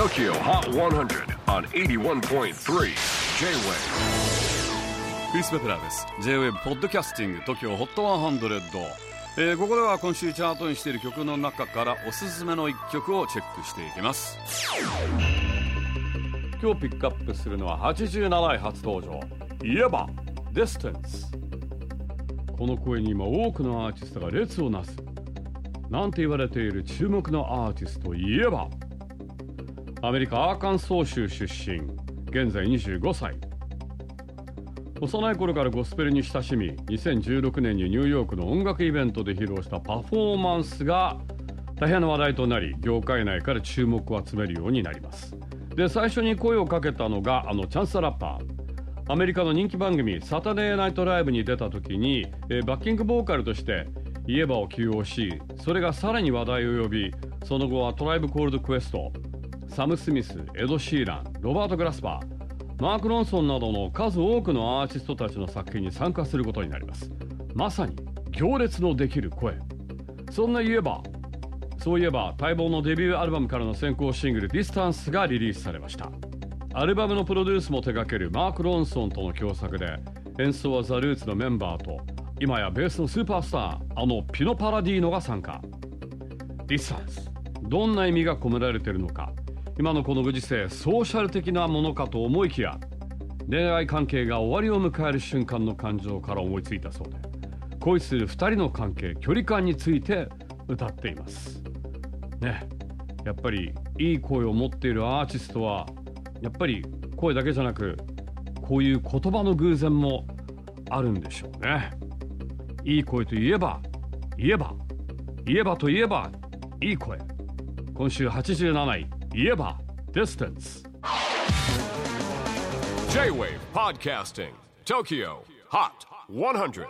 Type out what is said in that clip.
TOKYO HOT 100 on 81.3 J-WAVE クリス・ベプラーです J-WAVE ポッドキャスティング TOKYO HOT 100、えー、ここでは今週チャートにしている曲の中からおすすめの一曲をチェックしていきます。今日ピックアップするのは87位初登場。言えば Distance この声に今多くのアーティストが列をなす。なんて言われている注目のアーティストといえばアメリカアーカンソー州出身。現在25歳。幼い頃からゴスペルに親しみ2016年にニューヨークの音楽イベントで披露したパフォーマンスが大変な話題となり業界内から注目を集めるようになります。で最初に声をかけたのがあのチャンスラッパー。アメリカの人気番組「サタデーナイトライブ」に出た時に、えー、バッキングボーカルとしてイエバを起用しそれがさらに話題を呼びその後はトライブコールドクエストサム・スミスエド・シーランロバート・グラスパーマーク・ロンソンなどの数多くのアーティストたちの作品に参加することになります。まさに行列のできる声。そんなイエバそういえば待望のデビューアルバムからの先行シングル「ディスタンスがリリースされました。アルバムのプロデュースも手掛けるマーク・ロンソンとの共作で演奏はザ・ルーツのメンバーと今やベースのスーパースターあのピノ・パラディーノが参加。ディスタンスどんな意味が込められているのか。今のこのご時世ソーシャル的なものかと思いきや恋愛関係が終わりを迎える瞬間の感情から思いついたそうで恋する2人の関係距離感について歌っています。ねやっぱりいい声を持っているアーティストはやっぱり声だけじゃなくこういう言葉の偶然もあるんでしょうね。いい声といえば言えば言えばといえばいい声。今週87位。Yiba, distance. J-Wave Podcasting, Tokyo Hot 100.